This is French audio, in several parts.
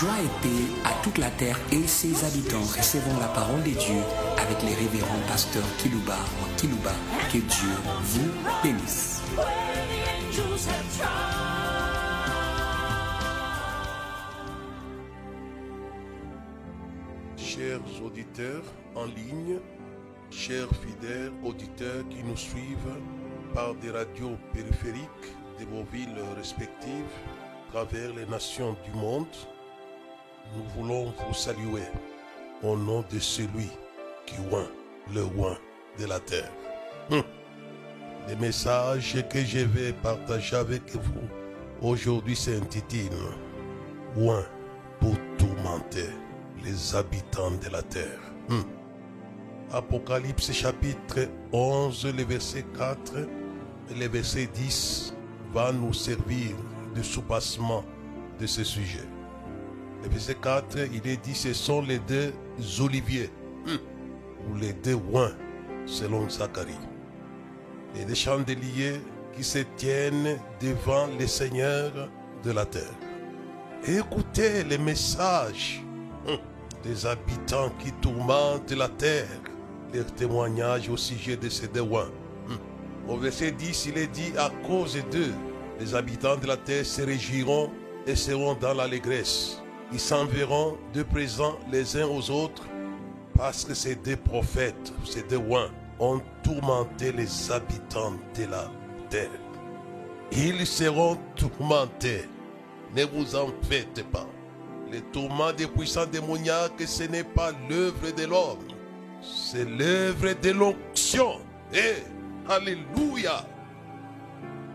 Joie et paix à toute la terre et ses habitants. Recevons la parole de Dieu avec les révérends pasteurs Kilouba ou Kilouba. Que Dieu vous bénisse. Chers auditeurs en ligne, chers fidèles auditeurs qui nous suivent par des radios périphériques de vos villes respectives, travers les nations du monde, nous voulons vous saluer au nom de celui qui oint le oint de la terre. Hum. Le message que je vais partager avec vous aujourd'hui s'intitule Oint pour tourmenter les habitants de la terre. Hum. Apocalypse chapitre 11, le verset 4 et le verset 10 va nous servir de soupassement de ce sujet. Le verset 4, il est dit, ce sont les deux oliviers, hum, ou les deux oins, selon Zacharie. Et des chandeliers qui se tiennent devant le Seigneur de la terre. Et écoutez les messages hum, des habitants qui tourmentent la terre, leurs témoignages au sujet de ces deux oins. Hum. Au verset 10, il est dit, à cause d'eux, les habitants de la terre se réjouiront et seront dans l'allégresse. Ils s'enverront de présent les uns aux autres parce que ces deux prophètes, ces deux oins, ont tourmenté les habitants de la terre. Ils seront tourmentés. Ne vous en faites pas. Les tourments des puissants démoniaques, ce n'est pas l'œuvre de l'homme. C'est l'œuvre de l'onction. Et, Alléluia.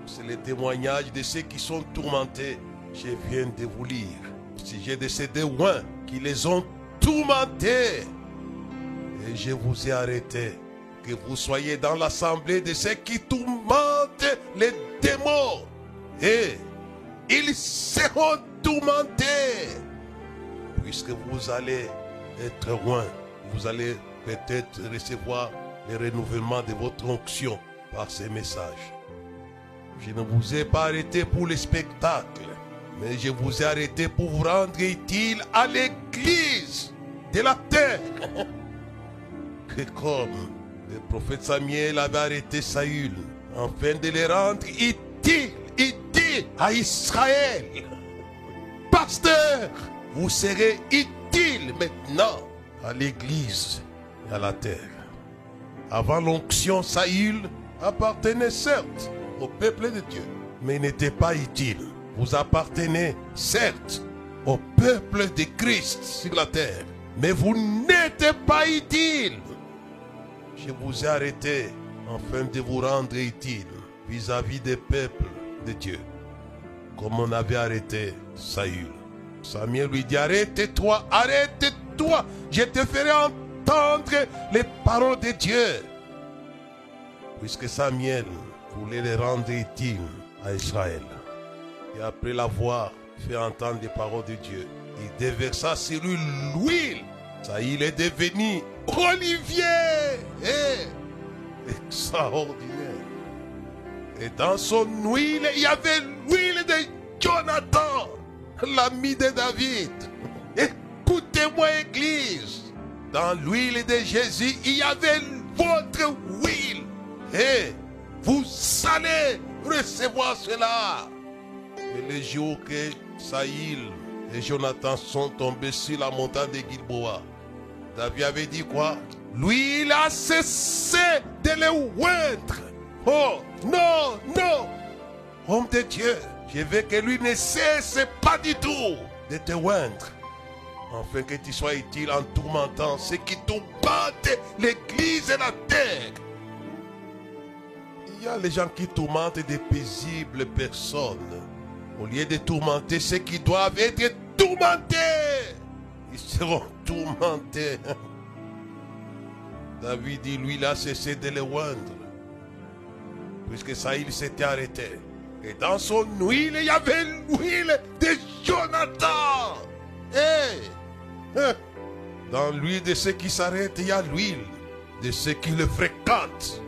C'est le témoignage de ceux qui sont tourmentés. Je viens de vous lire. Sujet de ces deux oins qui les ont tourmentés. Et je vous ai arrêté. Que vous soyez dans l'assemblée de ceux qui tourmentent les démons. Et ils seront tourmentés. Puisque vous allez être loin, vous allez peut-être recevoir le renouvellement de votre onction par ces messages. Je ne vous ai pas arrêté pour le spectacle, mais je vous ai arrêté pour vous rendre utile à l'église de la terre. Que comme le prophète Samuel avait arrêté Saül, afin de le rendre utile, utile à Israël. Pasteur, vous serez utile maintenant à l'église et à la terre. Avant l'onction, Saül appartenait certes au peuple de Dieu, mais n'était pas utile. Vous appartenez certes au peuple de Christ sur la terre, mais vous n'êtes pas utile. Je vous ai arrêté afin de vous rendre utile vis-à-vis des peuples de Dieu, comme on avait arrêté Saül. Samuel lui dit, arrête-toi, arrête-toi, je te ferai entendre les paroles de Dieu. Puisque Samuel voulait les rendre utiles à Israël. Et après l'avoir fait entendre les paroles de Dieu, il déversa sur lui l'huile. Ça, il est devenu Olivier. Eh, extraordinaire. Et dans son huile, il y avait l'huile de Jonathan, l'ami de David. Écoutez-moi, Église. Dans l'huile de Jésus, il y avait votre huile. Et vous allez recevoir cela. Et le jour que Saïl et Jonathan sont tombés sur la montagne de Gilboa, David avait dit quoi? Lui, il a cessé de les oindre. Oh, non, non. Homme de Dieu, je veux que lui ne cesse pas du tout de te oindre. Afin que tu sois utile en tourmentant ceux qui tourmentent l'église et la terre. Il y a les gens qui tourmentent des paisibles personnes. Au lieu de tourmenter ceux qui doivent être tourmentés, ils seront tourmentés. David dit, lui, il a cessé de les oindre. Puisque Saïl s'était arrêté. Et dans son huile, il y avait l'huile de Jonathan. Et dans l'huile de ceux qui s'arrêtent, il y a l'huile de ceux qui le fréquentent.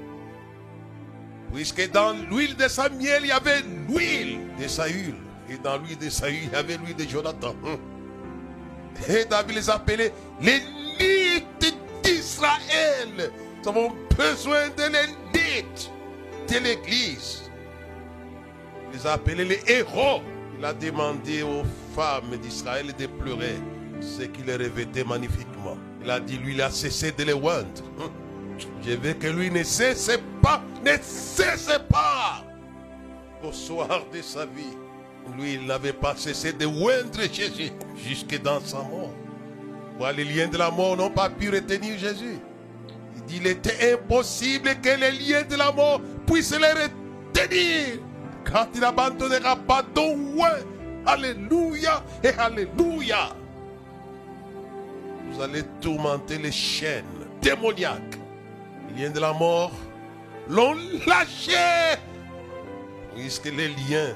Puisque dans l'huile de Samuel, il y avait l'huile de Saül. Et dans l'huile de Saül, il y avait l'huile de Jonathan. Hum. Et David les appelait l'élite d'Israël. Nous avons besoin de l'élite de l'Église. Il les a appelés les héros. Il a demandé aux femmes d'Israël de pleurer ce qui les revêtait magnifiquement. Il a dit, lui, il a cessé de les oindre. Je veux que lui ne cesse pas, ne cesse pas. Au soir de sa vie, lui, il n'avait pas cessé de oindre Jésus jusque dans sa mort. Voilà, les liens de la mort n'ont pas pu retenir Jésus. Il dit, il était impossible que les liens de la mort puissent les retenir. Quand il abandonnera pas ton ouais. Alléluia et Alléluia. Vous allez tourmenter les chaînes démoniaques. Liens de la mort l'ont lâché. Puisque les liens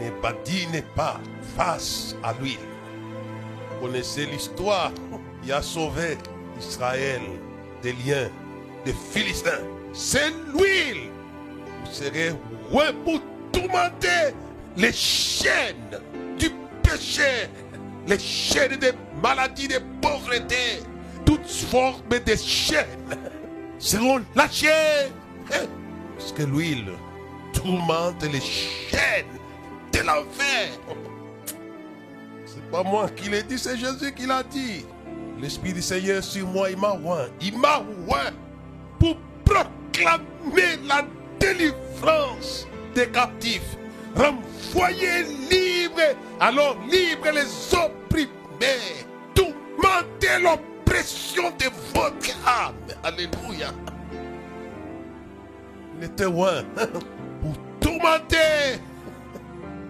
ne badinent pas face à lui. Vous connaissez l'histoire. Il a sauvé Israël des liens des Philistins. C'est l'huile. Vous serez ouais pour tourmenter les chaînes du péché, les chaînes des maladies, des pauvretés, toutes formes de chaînes seront lâchées. Parce que l'huile tourmente les chaînes de l'enfer. C'est pas moi qui l'ai dit, c'est Jésus qui l'a dit. L'Esprit du Seigneur sur moi, il m'a oint. Il m'a oint pour proclamer la délivrance des captifs. Renvoyer libre, alors libre les opprimés. Tourmenter l'oppression de votre âme. Alléluia. Il était pour tourmenter.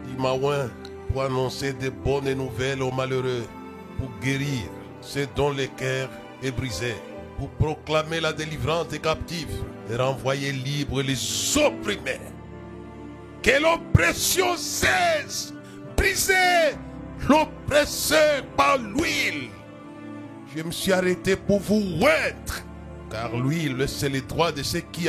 Il m'a oint pour annoncer de bonnes nouvelles aux malheureux, pour guérir ceux dont le cœur est brisé, pour proclamer la délivrance des captifs et renvoyer libres les opprimés. Que l'oppression cesse, briser l'oppresseur par l'huile. Je me suis arrêté pour vous oindre, car l'huile, c'est le droit de ceux qui,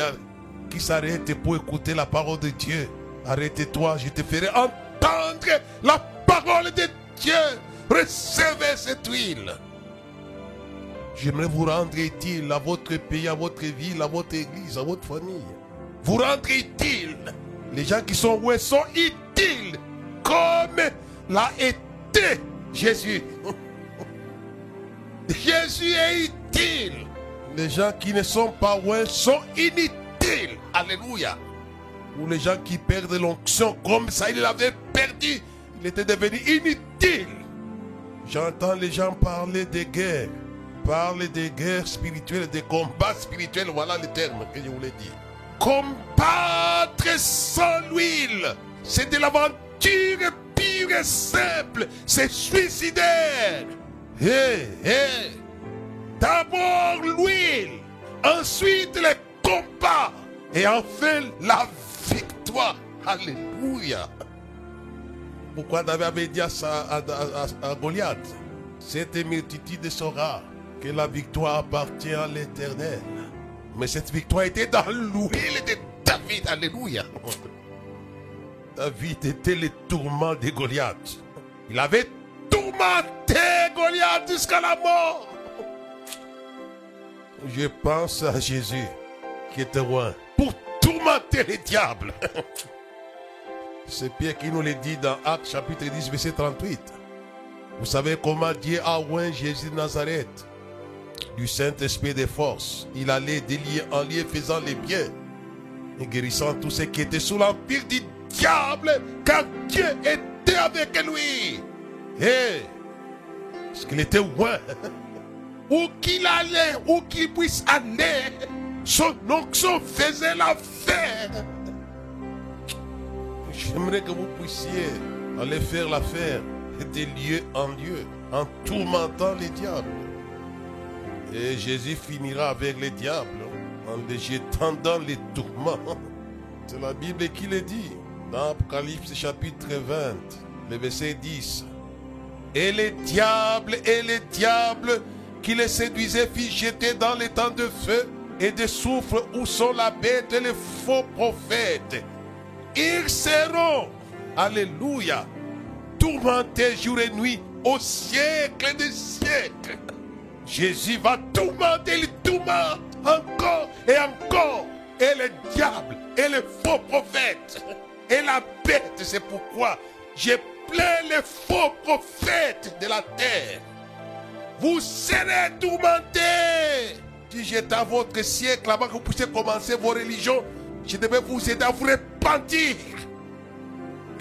s'arrêtent pour écouter la parole de Dieu. Arrête-toi, je te ferai entendre la parole de Dieu. Recevez cette huile. J'aimerais vous rendre utile à votre pays, à votre ville, à votre église, à votre famille. Vous rendre utile. Les gens qui sont où sont utiles comme l'a été Jésus. Jésus est utile. Les gens qui ne sont pas loin sont inutiles. Alléluia. Ou les gens qui perdent l'onction comme ça, il l'avait perdu. Il était devenu inutile. J'entends les gens parler de guerre. Parler de guerre spirituelle, de combat spirituel. Voilà le terme que je voulais dire. Combattre sans l'huile, c'est de l'aventure pure et simple. C'est suicidaire. Hé, hé. D'abord l'huile, ensuite le combat et enfin la victoire. Alléluia. Pourquoi David avait dit à Goliath Cette multitude saura que la victoire appartient à l'éternel. Mais cette victoire était dans l'huile de David. Alléluia. David était le tourment de Goliath. Il avait tourmenté Goliath jusqu'à la mort. Je pense à Jésus qui était loin pour tourmenter les diables. C'est Pierre qui nous le dit dans Actes chapitre 10, verset 38. Vous savez comment Dieu a oint Jésus de Nazareth? Du Saint-Esprit de force. Il allait de lieu en lieu faisant les biens et guérissant tous ceux qui étaient sous l'empire du diable, car Dieu était avec lui. Et parce qu'il était loin, où qu'il allait, où qu'il puisse aller, son onction faisait l'affaire. J'aimerais que vous puissiez aller faire l'affaire de lieu en lieu, en tourmentant les diables. Et Jésus finira avec les diables en les jetant dans les tourments. C'est la Bible qui le dit dans Apocalypse chapitre 20, le verset 10. Et les diables et les diables qui les séduisaient furent jetés dans les temps de feu et de soufre où sont la bête et les faux prophètes. Ils seront, alléluia, tourmentés jour et nuit au siècle des siècles. Jésus va tourmenter, il tourmente encore et encore. Et le diable et les faux prophètes et la bête, c'est pourquoi j'ai les faux prophètes de la terre. Vous serez tourmentés. Si j'étais à votre siècle, avant que vous puissiez commencer vos religions, je devais vous aider à vous repentir.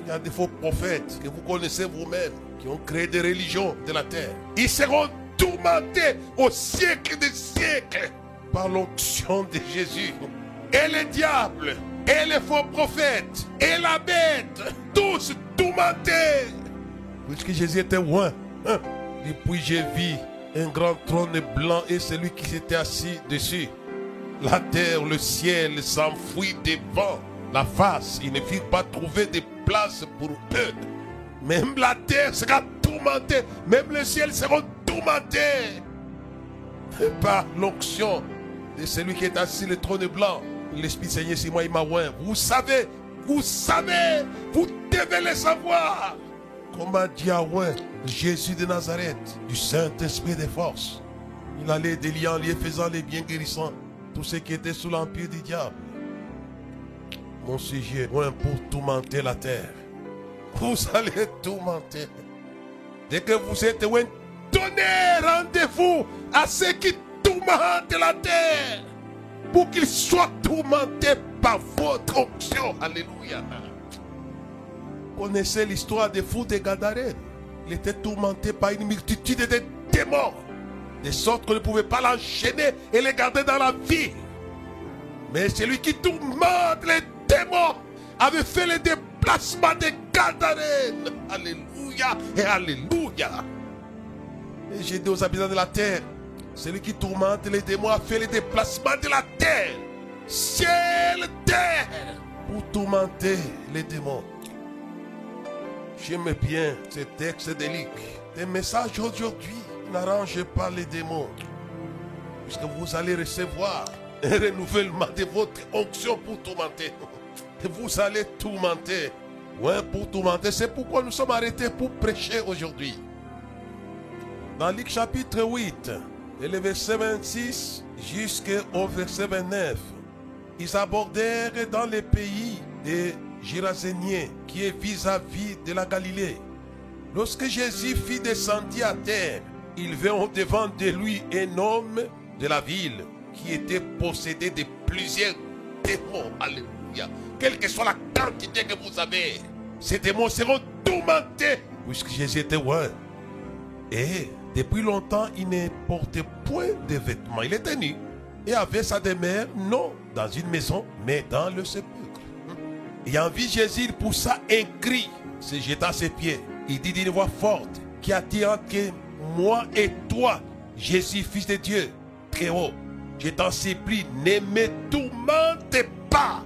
Il y a des faux prophètes que vous connaissez vous-même qui ont créé des religions de la terre. Ils seront tourmentés au siècle des siècles par l'onction de Jésus. Et le diable, et les faux prophètes, et la bête, tous tourmentés. Puisque Jésus était loin. Hein? Et puis j'ai vu un grand trône blanc et celui qui s'était assis dessus. La terre, le ciel s'enfuit devant la face. Ils ne firent pas trouver de place pour eux. Même la terre sera tourmentée. Même le ciel sera tourmenté. Par l'onction de celui qui est assis le trône blanc. L'Esprit Seigneur, c'est moi, il m'a Vous savez, vous savez, vous devez le savoir. Comment Yahweh, Jésus de Nazareth, du Saint-Esprit des forces, il allait délier en lieu faisant les biens guérissants, tous ceux qui étaient sous l'empire du diable. Mon sujet, loin pour tourmenter la terre. Vous allez tourmenter. Dès que vous êtes loin, donnez rendez-vous à ceux qui tourmentent la terre pour qu'ils soient tourmentés par votre onction. Alléluia connaissez l'histoire des fous de Gadarène. Il était tourmenté par une multitude de démons. De sorte qu'on ne pouvait pas l'enchaîner et le garder dans la vie. Mais celui qui tourmente les démons avait fait le déplacement de Gadarène. Alléluia et Alléluia. Et j'ai dit aux habitants de la terre, celui qui tourmente les démons a fait le déplacement de la terre. Ciel, terre, pour tourmenter les démons. J'aime bien ce texte de Luc. Des messages aujourd'hui n'arrangent pas les démons. Puisque vous allez recevoir un renouvellement de votre onction pour tourmenter. Et vous allez tourmenter. Ouais, pour tourmenter. C'est pourquoi nous sommes arrêtés pour prêcher aujourd'hui. Dans Luc chapitre 8, et le verset 26 jusqu'au verset 29, ils abordèrent dans les pays des Girazénien, qui est vis-à-vis de la Galilée. Lorsque Jésus fit descendre à terre, il vint au-devant de lui un homme de la ville qui était possédé de plusieurs démons. Alléluia. Quelle que soit la quantité que vous avez, ces démons seront tourmentés puisque Jésus était loin. Et depuis longtemps, il ne portait point de vêtements. Il était nu et avait sa demeure non dans une maison, mais dans le sépulcre. Ayant vu Jésus, il poussa un cri, se jeta à ses pieds. Il dit d'une voix forte, qui attire que moi et toi, Jésus, fils de Dieu, très haut, je t'en supplie, ne me tourmente pas.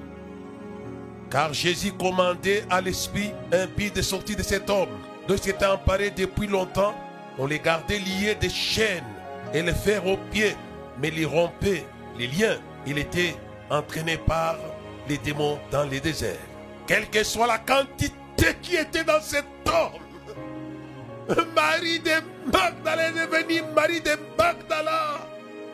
Car Jésus commandait à l'esprit impie de sortir de cet homme, dont il était emparé depuis longtemps. On les gardait liés de chaînes et les fer aux pieds, mais les rompait les liens. Il était entraîné par les démons dans les déserts. Quelle que soit la quantité qui était dans cet homme, Marie de Magdala est devenue Marie de Magdala.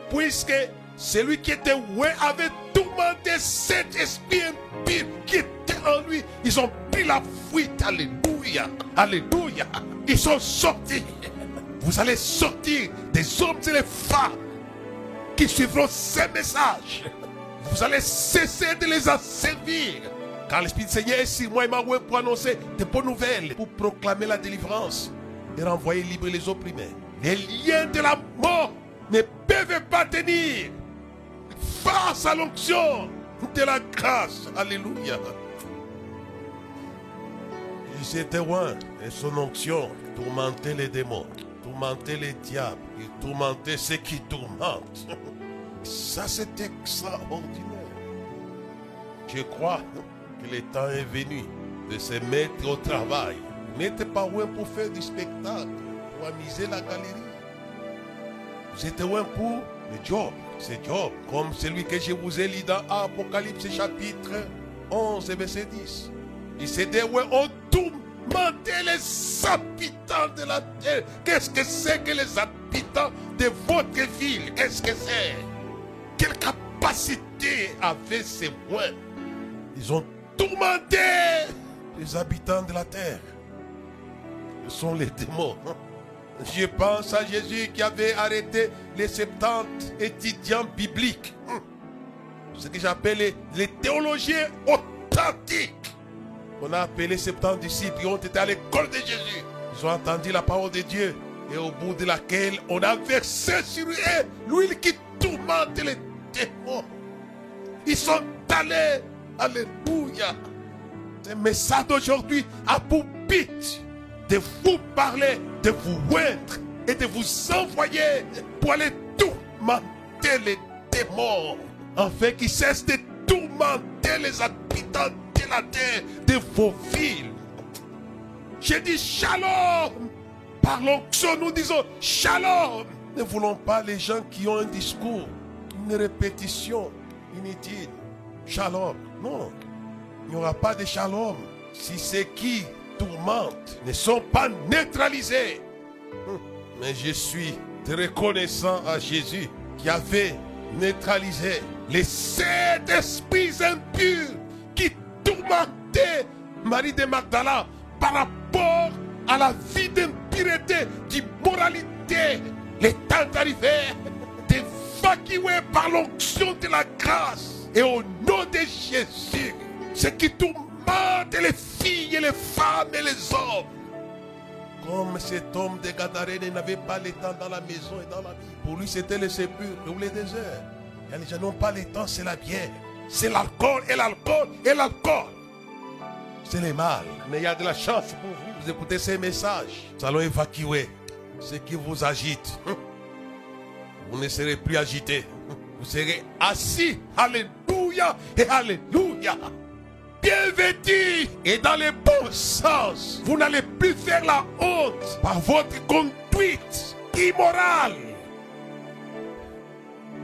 Puisque celui qui était ouais avait tourmenté cet esprit impur qui était en lui. Ils ont pris la fuite. Alléluia. Alléluia. Ils sont sortis. Vous allez sortir des hommes et des femmes qui suivront ces messages. Vous allez cesser de les asservir. Car l'Esprit du Seigneur est sur moi et m'a pour annoncer des bonnes nouvelles, pour proclamer la délivrance et renvoyer libre les opprimés. Les liens de la mort ne peuvent pas tenir face à l'onction de la grâce. Alléluia. J'étais loin et son onction tourmentait les démons, les diables, il tourmentait ceux qui tourmentent. Ça, c'est extraordinaire. Je crois que le temps est venu de se mettre au travail. N'êtes pas loin pour faire du spectacle, pour amuser la galerie. Vous êtes loin pour le job. C'est job, comme celui que je vous ai lu dans Apocalypse chapitre 11 verset 10. Il s'est dit, ouais, on les habitants habitants de la terre. Qu'est-ce que c'est que les habitants de votre ville? Qu'est-ce que c'est? Quelle capacité avaient ces moines? Ils ont tourmenté les habitants de la terre. Ce sont les démons. Je pense à Jésus qui avait arrêté les 70 étudiants bibliques. Ce que j'appelle les, théologiens authentiques. On a appelé 70 disciples qui ont été à l'école de Jésus. Ils ont entendu la parole de Dieu. Et au bout de laquelle on a versé sur eux l'huile qui tourmente les démons. Ils sont allés. Alléluia. Ce message d'aujourd'hui a pour but de vous parler, de vous oindre et de vous envoyer pour aller tourmenter les démons, afin qu'ils cessent de tourmenter les de terre, de vos villes. J'ai dit shalom. Par l'onction, nous disons shalom. Ne voulons pas les gens qui ont un discours, une répétition inutile. Shalom. Non, il n'y aura pas de shalom si c'est qui tourmentent ne sont pas neutralisés. Hum. Mais je suis reconnaissant à Jésus qui avait neutralisé les sept esprits impurs qui tourmentaient Marie de Magdala par rapport à la vie d'impureté, d'immoralité. Les temps d'arriver, d'évacuer par l'onction de la grâce et au nom de Jésus, ce qui tourmente les filles et les femmes et les hommes. Comme cet homme de Gadarène n'avait pas le temps dans la maison et dans la vie. Pour lui, c'était le sépulcre ou les déserts. Et les gens n'ont pas le temps, c'est la bière. C'est l'alcool et l'alcool et l'alcool. C'est le mal. Mais il y a de la chance pour vous. Vous écoutez ces messages. Nous allons évacuer ce qui vous agite. Vous ne serez plus agité. Vous serez assis. Alléluia et Alléluia bien vêtu et dans le bon sens. Vous n'allez plus faire la honte par votre conduite immorale.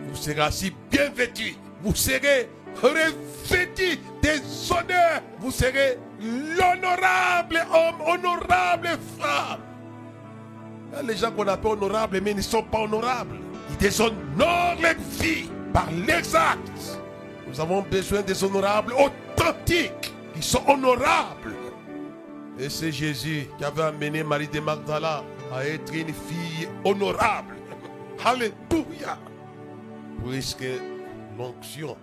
Vous serez ainsi bien vêtu. Vous serez revêtu des honneurs. Vous serez l'honorable homme, honorable femme. Les gens qu'on appelle honorables, mais ils ne sont pas honorables. Ils déshonorent les vies par les actes. Nous avons besoin des honorables authentiques, qui sont honorables. Et c'est Jésus qui avait amené Marie de Magdala à être une fille honorable. Alléluia. Puisque l'onction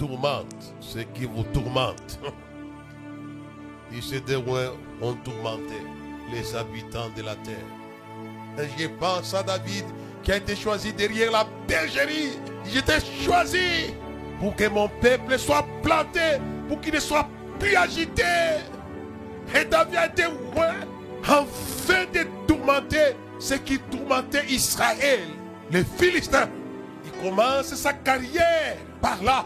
tourmente ce qui vous tourmente. Et ces deux ont tourmenté les habitants de la terre. Et je pense à David qui a été choisi derrière la bergerie. J'étais choisi pour que mon peuple soit planté, pour qu'il ne soit plus agité. Et David a été loin afin de tourmenter ce qui tourmentait Israël, les Philistins. Il commence sa carrière par là.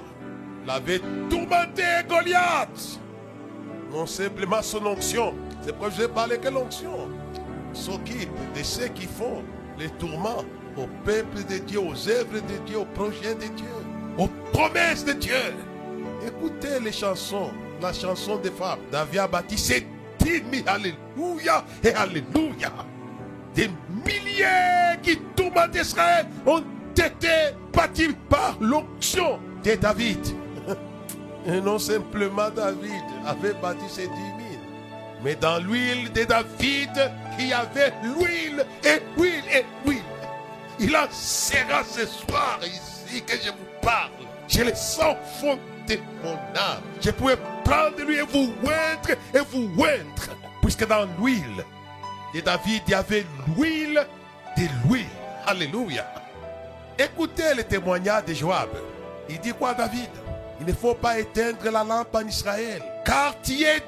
Il avait tourmenté Goliath. Non simplement son onction. C'est pourquoi je parler que l'onction s'occupe de ceux qui font les tourments au peuple de Dieu, aux œuvres de Dieu, aux projets de Dieu aux promesses de Dieu. Écoutez les chansons, la chanson des femmes. David a bâti ses dix Alléluia et Alléluia. Des milliers qui tourmentent Israël ont été bâtis par l'onction de David. Et non simplement David avait bâti ses dix mille. Mais dans l'huile de David, il y avait l'huile et l'huile et l'huile. Il en sera ce soir ici que je vous parle, je le sens fond de mon âme. Je pouvais prendre lui et vous oindre et vous oindre. Puisque dans l'huile de David, il y avait l'huile de l'huile. Alléluia. Écoutez le témoignage de Joab. Il dit quoi David? Il ne faut pas éteindre la lampe en Israël. Car tu es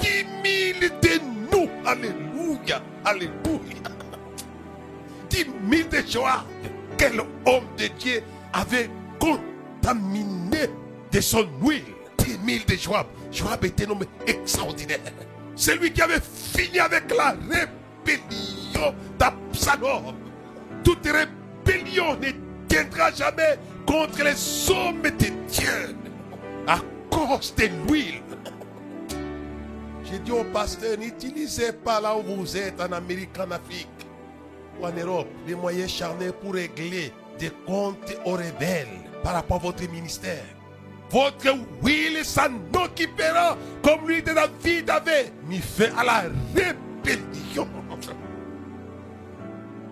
dix mille de nous. Alléluia. Alléluia. Dix mille de Joab. Quel homme de Dieu avait contaminé de son huile. 10 000 de Joab. Joab était nommé extraordinaire. C'est lui qui avait fini avec la rébellion d'Absalom. Toute rébellion ne tiendra jamais contre les hommes de Dieu à cause de l'huile. J'ai dit au pasteur, n'utilisez pas là où vous êtes, en Amérique, en Afrique ou en Europe, les moyens charnels pour régler des comptes aux rebelles par rapport à votre ministère. Votre huile s'en occupera comme lui de David avait mis fin à la rébellion.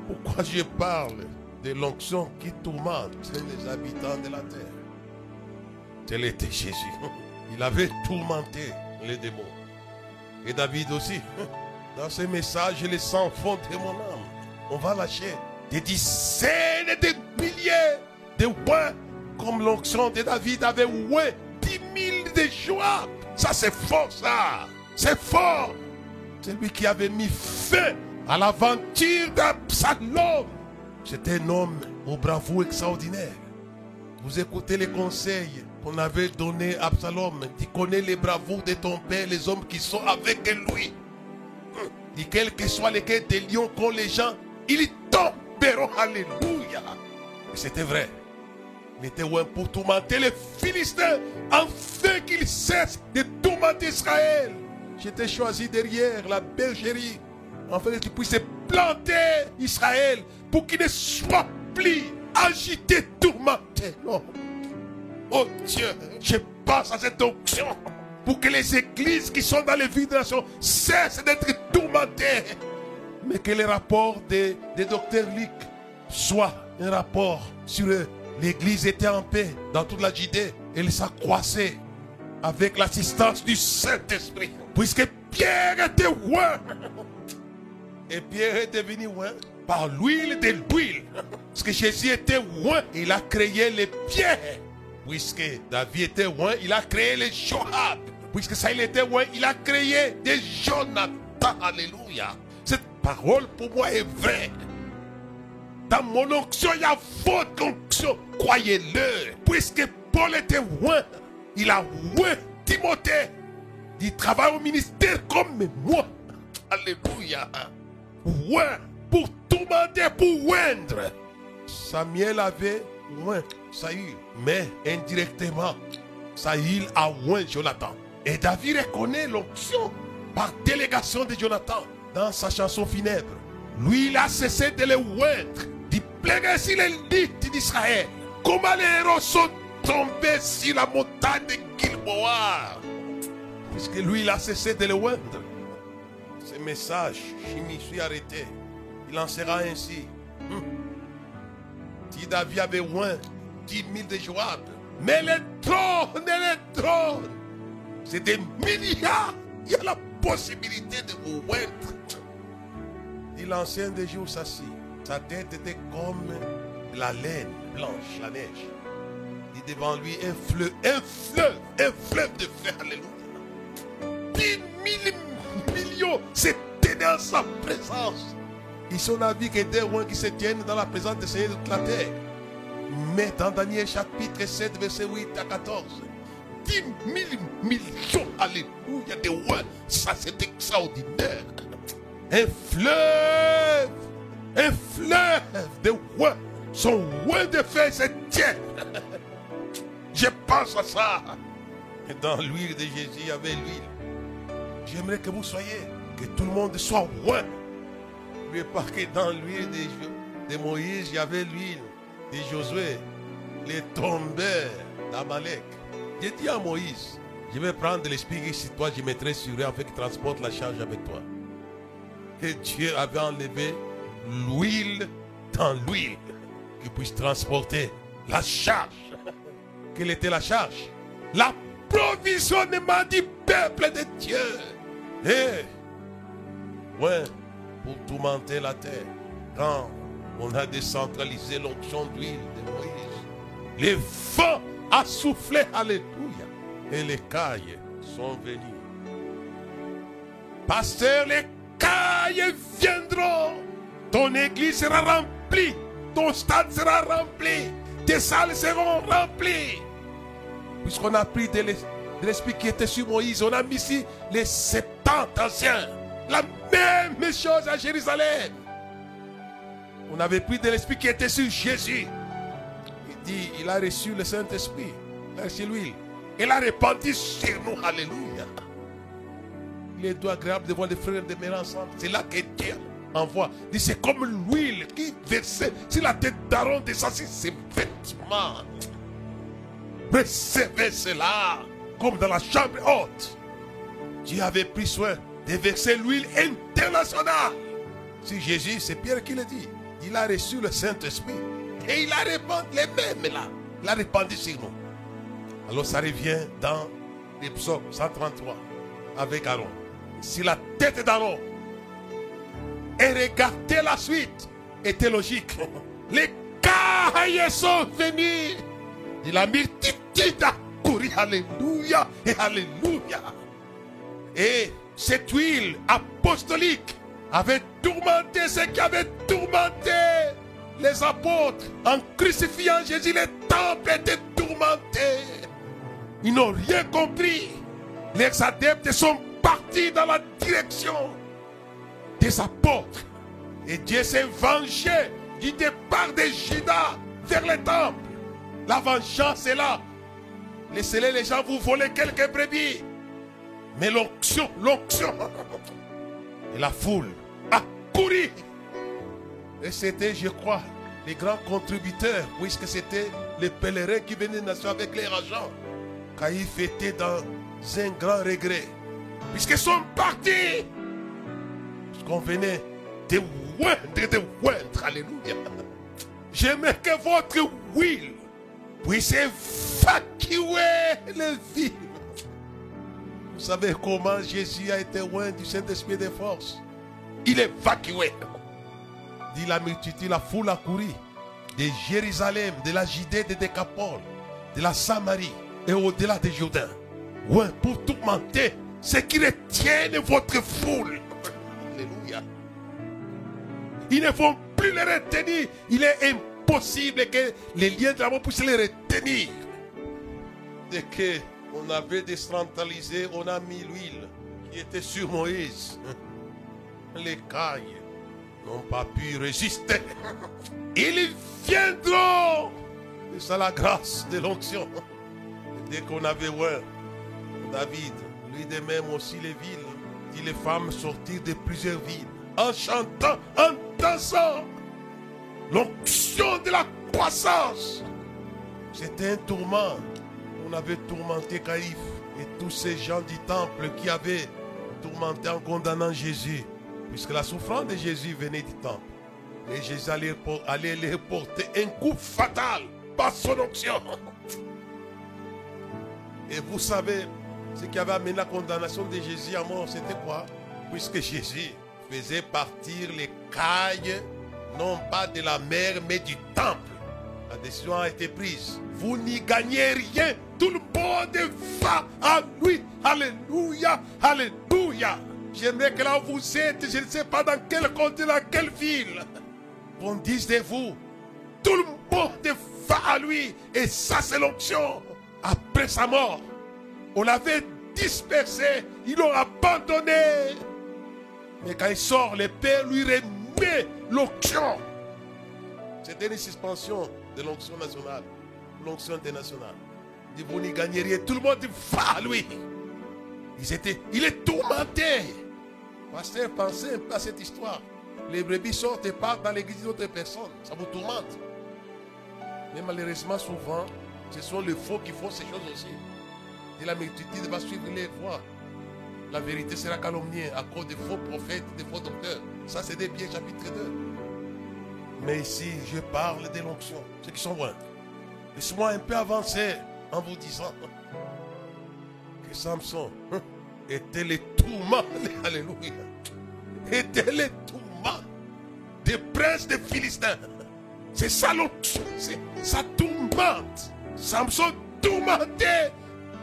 Pourquoi je parle de l'onction qui tourmente les habitants de la terre? Tel était Jésus. Il avait tourmenté les démons. Et David aussi. Dans ce message, les enfants de mon âme. On va lâcher des dizaines de milliers de oins comme l'onction de David avait oué 10 000 de joie. Ça, c'est fort, ça. C'est fort. C'est lui qui avait mis fin à l'aventure d'Absalom. C'était un homme au bravo extraordinaire. Vous écoutez les conseils qu'on avait donnés à Absalom. Tu connais les bravos de ton père, les hommes qui sont avec lui. Et quels que soient les quais des lions qu'ont les gens, ils tomberont. Alléluia. Et c'était vrai. Il était loin pour tourmenter les Philistins afin qu'ils cessent de tourmenter Israël. J'étais choisi derrière la bergerie afin que tu puisses planter Israël pour qu'il ne soit plus agité, tourmenté. Oh Dieu, je passe à cette onction pour que les églises qui sont dans les nation cessent d'être tourmentées. Mais que les rapports des, des docteurs Luc soient un rapport sur L'église était en paix dans toute la Judée. Elle s'accroissait avec l'assistance du Saint-Esprit. Puisque Pierre était loin. Et Pierre est devenu loin par l'huile de l'huile. Parce que Jésus était loin, il a créé les pierres. Puisque David était loin, il a créé les Joab. Puisque ça, il était loin, il a créé des Jonathan. Alléluia. Cette parole pour moi est vraie. Dans mon onction, il y a votre onction. Croyez-le. Puisque Paul était loin, il a loin Timothée. Il travaille au ministère comme moi. Alléluia. Loin pour tourmenter, pour oindre. Samuel avait loin Saül, mais indirectement, Saül a loin Jonathan. Et David reconnaît l'onction par délégation de Jonathan dans sa chanson funèbre. Lui, il a cessé de le oindre plairait sur les lits d'Israël. Comment les héros sont tombés sur la montagne de Gilboa? Puisque lui, il a cessé de le oindre. Ce message, je m'y suis arrêté. Il en sera ainsi. Hum. David avait loin 10 000 de Joab, mais les trônes, les trônes, c'est des milliards. Il y a la possibilité de vous oindre. Et l'ancien des jours s'assit. Sa tête était comme la laine blanche, la neige. Et devant lui un fleuve, un fleuve, un fleuve de fer. Alléluia. 10 mille millions s'étaient dans sa présence. Et son avis qui était loin qui se tiennent dans la présence du Seigneur de toute la terre. Mais dans Daniel chapitre 7, verset 8 à 14, 10 mille millions, alléluia, de rois, ça c'est extraordinaire. Un fleuve un fleuve de rois. Son roi de fer se tient. Je pense à ça. Et dans l'huile de Jésus, il y avait l'huile. J'aimerais que vous soyez, que tout le monde soit roi. Mais pas que dans l'huile de, Moïse, il y avait l'huile de Josué. Les tombeurs d'Amalek. J'ai dit à Moïse, je vais prendre l'esprit ici, toi, je mettrai sur eux afin qu'il transporte la charge avec toi. Et Dieu avait enlevé l'huile dans l'huile qui puisse transporter la charge. Quelle était la charge? L'approvisionnement du peuple de Dieu. Et, ouais, pour tourmenter la terre, quand on a décentralisé l'onction d'huile de Moïse, les vents a soufflé, alléluia, et les cailles sont venues. Pasteur, les cailles viendront ton église sera remplie. Ton stade sera rempli. Tes salles seront remplies. Puisqu'on a pris de l'esprit qui était sur Moïse, on a mis ici les 70 anciens. La même chose à Jérusalem. On avait pris de l'esprit qui était sur Jésus. Il dit, il a reçu le Saint-Esprit. Il a reçu l'huile. Il a répandu sur nous. Alléluia. Il est doux agréable de voir les frères demeurer ensemble. C'est là que Dieu envoie. C'est comme l'huile qui versait sur la tête d'Aaron descendit ses vêtements. Recevez cela comme dans la chambre haute. Dieu avait pris soin de verser l'huile internationale. Si Jésus, c'est Pierre qui le dit. Il a reçu le Saint-Esprit. Et il a répandu les mêmes là. Il a répandu sur nous. Alors ça revient dans les psaumes 133 avec Aaron. Si la tête d'Aaron et regardez la suite était logique. Les cailles sont venus. Et la multitude a couru. Alléluia et Alléluia. Et cette huile apostolique avait tourmenté ceux qui avaient tourmenté les apôtres. En crucifiant Jésus, les temples étaient tourmentés. Ils n'ont rien compris. Les adeptes sont partis dans la direction des apôtres. Et Dieu s'est vengé du départ de Judas vers les temples. La vengeance est là. Laissez-les les gens vous voler quelques brebis. Mais l'onction, l'onction. Et la foule a couru. Et c'était, je crois, les grands contributeurs, puisque c'était les pèlerins qui venaient nation avec les agents. Caïphe était dans un grand regret. Puisqu'ils sont partis. Puisqu'on venait de oindre, de oindre. Alléluia. J'aimerais que votre huile puisse évacuer les villes. Vous savez comment Jésus a été loin du Saint-Esprit des forces? Il est évacué. Dit la multitude, la foule a couru de Jérusalem, de la Judée, de Décapole, de la Samarie et au-delà de Jourdain. Ouais, pour tourmenter ceux qui retiennent votre foule. Alléluia. Ils ne vont plus les retenir. Il est impossible que les liens de l'amour puissent les retenir. Que on avait décentralisé, on a mis l'huile qui était sur Moïse. Les cailles n'ont pas pu résister. Ils viendront. C'est ça la grâce de l'onction. Dès qu'on avait ouais, David, lui de même aussi les villes, dit les femmes sortir de plusieurs villes en chantant, en dansant. L'onction de la croissance. C'était un tourment. On avait tourmenté Caïphe et tous ces gens du temple qui avaient tourmenté en condamnant Jésus. Puisque la souffrance de Jésus venait du temple. Et Jésus allait, allait leur porter un coup fatal par son onction. Et vous savez, ce qui avait amené la condamnation de Jésus à mort, c'était quoi? Puisque Jésus faisait partir les cailles, non pas de la mer, mais du temple. La décision a été prise. Vous n'y gagnez rien. Tout le monde va à lui. Alléluia. Alléluia. J'aimerais que là où vous êtes, je ne sais pas dans quel continent, dans quelle ville, on dise de vous, tout le monde va à lui. Et ça, c'est l'option. Après sa mort, on l'avait dispersé, ils l'ont abandonné. Mais quand il sort, le Père lui remet l'onction. C'était une suspension de l'onction nationale, l'onction internationale. Vous n'y gagneriez, tout le monde va à lui. Ils étaient, il est tourmenté. Pasteur, pensez un peu à cette histoire. Les brebis sortent et partent dans l'église d'autres personnes. Ça vous tourmente. Mais malheureusement, souvent, ce sont les faux qui font ces choses aussi. Et la multitude va suivre les voies. La vérité sera calomniée à cause des faux prophètes, des faux docteurs. Ça, c'est des biens chapitre 2. Mais ici, je parle de l'onction. Ceux qui sont loin. Laisse-moi un peu avancer en vous disant que Samson était les tourments, alléluia, était les tourments des princes des Philistins. C'est ça l'onction, ça tourmente. Samson tourmentait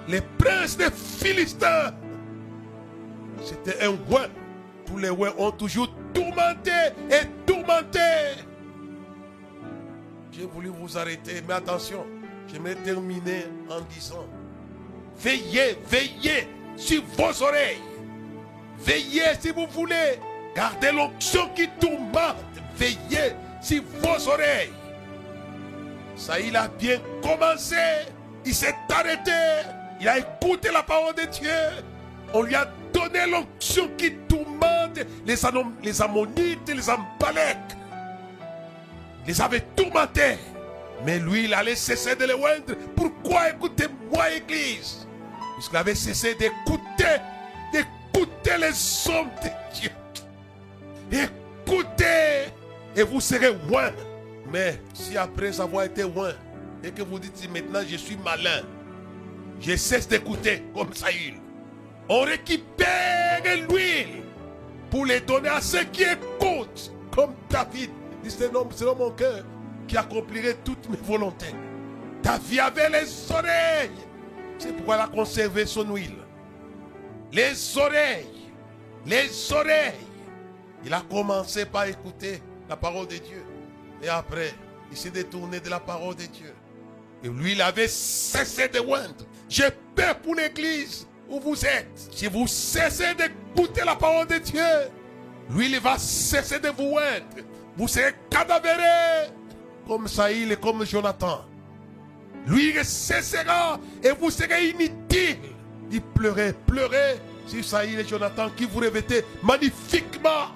les princes des Philistins. C'était un roi. Tous les rois ont toujours tourmenté et tourmenté. J'ai voulu vous arrêter, mais attention, j'aimerais terminer en disant, veillez, veillez sur vos oreilles. Veillez si vous voulez. Gardez l'onction qui tourmente. Veillez sur vos oreilles. Ça, il a bien commencé. Il s'est arrêté. Il a écouté la parole de Dieu. On lui a donné l'onction qui tourmente les, les Ammonites les Ambalèques. Les avait tourmentés. Mais lui, il allait cesser de les oindre. Pourquoi? Écoutez-moi, Église Puisqu'il avait cessé d'écouter, d'écouter les hommes de Dieu. Écoutez, et vous serez loin. Mais si après avoir été loin, et que vous dites maintenant je suis malin, je cesse d'écouter comme Saül. On récupère l'huile pour les donner à ceux qui écoutent, comme David. Dit c'est selon mon cœur qui accomplirait toutes mes volontés. David avait les oreilles. C'est pourquoi il a conservé son huile. Les oreilles. Les oreilles. Il a commencé par écouter la parole de Dieu. Et après, il s'est détourné de la parole de Dieu. Et lui, il avait cessé de oindre. J'ai peur pour l'église où vous êtes. Si vous cessez d'écouter la parole de Dieu, lui, il va cesser de vous oindre. Vous serez cadavérés comme Saïl et comme Jonathan. Lui, cessera et vous serez inutiles. Il pleurait, pleurait sur Saïl et Jonathan qui vous revêtaient magnifiquement.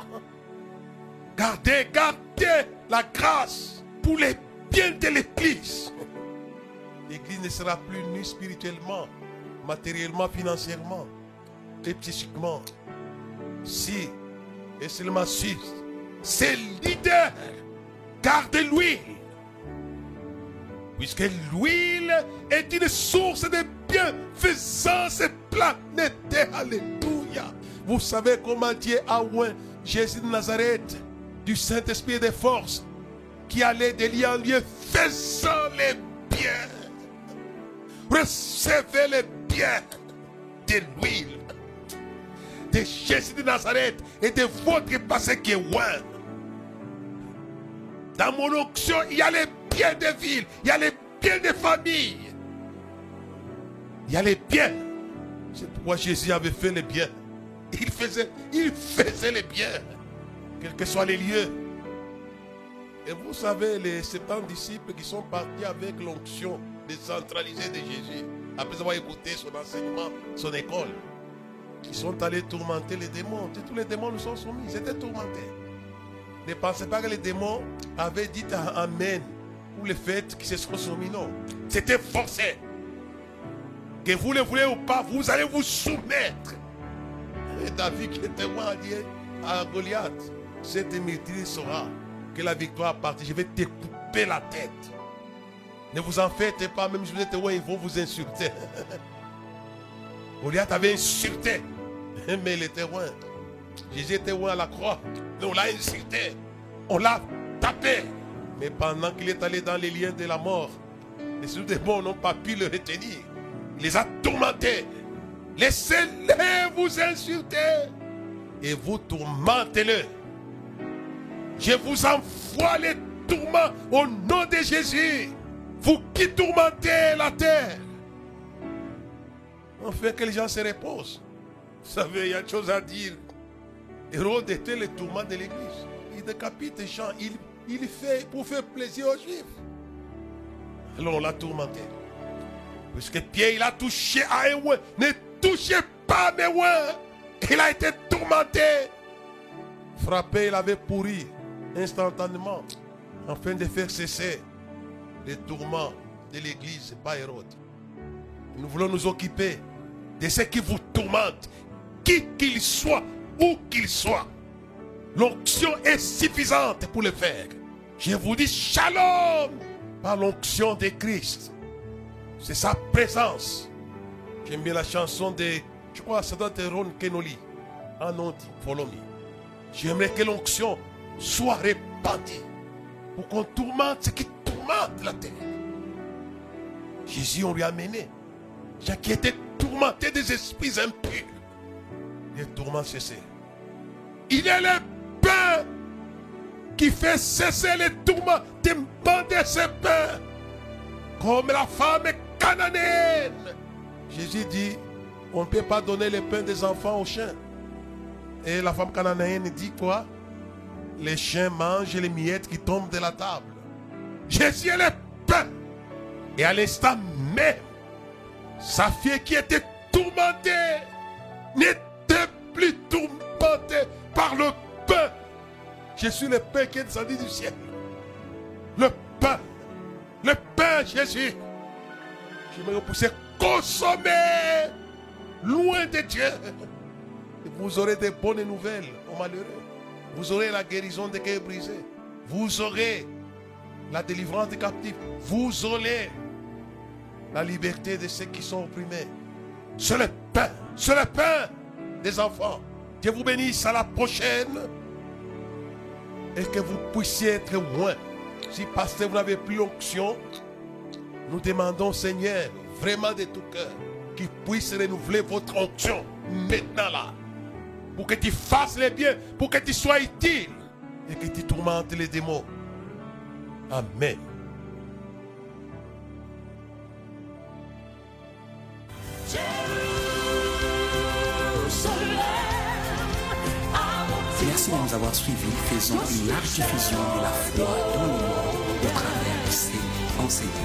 Gardez, gardez la grâce pour les biens de l'Église. L'Église ne sera plus nue spirituellement, matériellement, financièrement et psychiquement. Si, et seulement si, c'est leader, gardez l'huile. Puisque l'huile est une source de bienfaisance planétaire. Alléluia. Vous savez comment Dieu a oint Jésus de Nazareth du Saint-Esprit des forces qui allait de lieu en lieu faisant les biens. Recevez les biens de l'huile de Jésus de Nazareth et de votre passé qui est loin. Dans mon onction, il y a les biens des villes, il y a les biens des familles, il y a les biens. C'est pourquoi Jésus avait fait les biens. Il faisait, il faisait les biens quels que soient les lieux. Et vous savez, les 70 disciples qui sont partis avec l'onction décentralisée de Jésus, après avoir écouté son enseignement, son école, qui sont allés tourmenter les démons. tous les démons nous sont soumis, ils étaient tourmentés. Ne pensez pas que les démons avaient dit Amen pour le fait qu'ils se sont soumis. Non, c'était forcé. Que vous le voulez ou pas, vous allez vous soumettre. Et David qui était loin à Goliath cette maîtrise sera que la victoire partie. Je vais te couper la tête. Ne vous en faites pas, même si vous êtes loin, ils vont vous insulter. Goliath avait insulté, mais il était loin. Jésus était loin à la croix. on l'a insulté. On l'a tapé. Mais pendant qu'il est allé dans les liens de la mort, les démons n'ont pas pu le retenir. Il les a tourmentés. Laissez-les vous insulter. Et vous tourmentez-le. Je vous envoie les tourments au nom de Jésus. Vous qui tourmentez la terre. Enfin que les gens se reposent. Vous savez, il y a une chose à dire. Hérode était le tourment de l'église. Il décapite les gens. Il fait pour faire plaisir aux juifs. Alors on l'a tourmenté. Puisque Pierre, il a touché à un Ne touchez pas mes ouins. Il a été tourmenté. Frappé, il avait pourri instantanément afin de faire cesser les tourments de l'église par. Nous voulons nous occuper de ceux qui vous tourmentent, qui qu'ils soient, où qu'ils soient. L'onction est suffisante pour le faire. Je vous dis shalom par l'onction de Christ. C'est sa présence. J'aime bien la chanson de, je crois, ça doit être Ron Kenoli. Ah non, follow me. J'aimerais que l'onction soit répandue pour qu'on tourmente ce qui tourmente la terre. Jésus, on lui a amené. Jacques qui était tourmenté des esprits impurs. Les tourments cessés. Il est le pain qui fait cesser les tourments. Demandez ce pain. Comme la femme cananéenne. Jésus dit, on ne peut pas donner le pain des enfants aux chiens. Et la femme cananéenne dit quoi? Les chiens mangent les miettes qui tombent de la table. Jésus est le pain. Et à l'instant même, sa fille qui était tourmentée n'était plus tourmenté par le pain. Je suis le pain qui est descendu du ciel. Le pain. Le pain, Jésus. Je me repousser consommer loin de Dieu. Vous aurez des bonnes nouvelles aux malheureux. Vous aurez la guérison des cœurs brisés. Vous aurez la délivrance des captifs. Vous aurez la liberté de ceux qui sont opprimés. C'est le pain, c'est le pain des enfants. Dieu vous bénisse à la prochaine. Et que vous puissiez être loin. Si pasteur, vous n'avez plus l'onction, nous demandons, Seigneur, vraiment de tout cœur, qu'il puisse renouveler votre onction maintenant là. Pour que tu fasses les biens, pour que tu sois utile et que tu tourmentes les démons. Amen. Merci de nous avoir suivis. Faisons une large diffusion de la foi dans le monde au travers de ces enseignements.